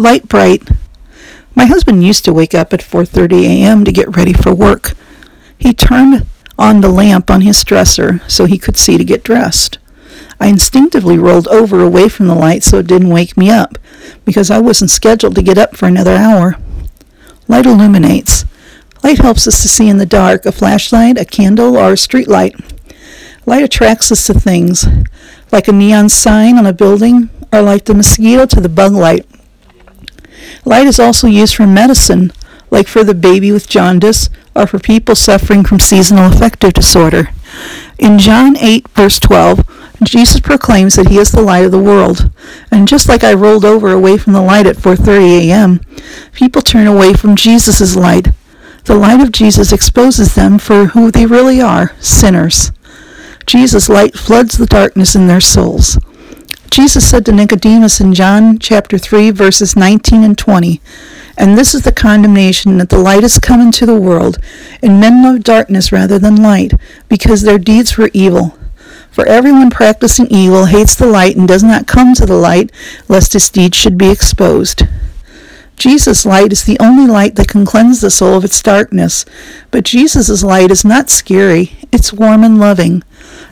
Light bright. My husband used to wake up at 4:30 a.m. to get ready for work. He turned on the lamp on his dresser so he could see to get dressed. I instinctively rolled over away from the light so it didn't wake me up, because I wasn't scheduled to get up for another hour. Light illuminates. Light helps us to see in the dark, a flashlight, a candle, or a street light. Light attracts us to things, like a neon sign on a building, or like the mosquito to the bug light. Light is also used for medicine, like for the baby with jaundice, or for people suffering from seasonal affective disorder. In John 8, verse 12, Jesus proclaims that he is the light of the world. And just like I rolled over away from the light at 4:30 a.m., people turn away from Jesus' light. The light of Jesus exposes them for who they really are, sinners. Jesus' light floods the darkness in their souls. Jesus said to Nicodemus in John chapter 3 verses 19 and 20, And this is the condemnation that the light has come into the world, and men love darkness rather than light, because their deeds were evil. For everyone practicing evil hates the light and does not come to the light, lest his deeds should be exposed. Jesus' light is the only light that can cleanse the soul of its darkness. But Jesus' light is not scary, it's warm and loving.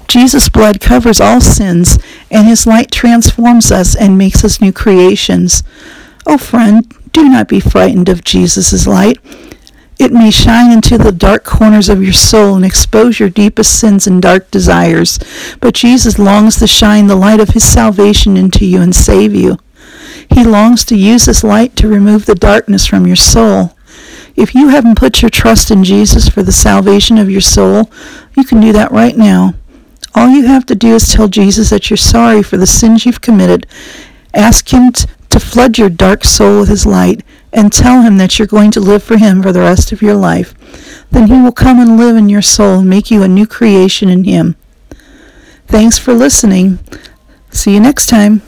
Jesus' blood covers all sins, and his light transforms us and makes us new creations. Oh, friend, do not be frightened of Jesus' light. It may shine into the dark corners of your soul and expose your deepest sins and dark desires, but Jesus longs to shine the light of his salvation into you and save you. He longs to use his light to remove the darkness from your soul. If you haven't put your trust in Jesus for the salvation of your soul, you can do that right now. All you have to do is tell Jesus that you're sorry for the sins you've committed. Ask him t- to flood your dark soul with his light and tell him that you're going to live for him for the rest of your life. Then he will come and live in your soul and make you a new creation in him. Thanks for listening. See you next time.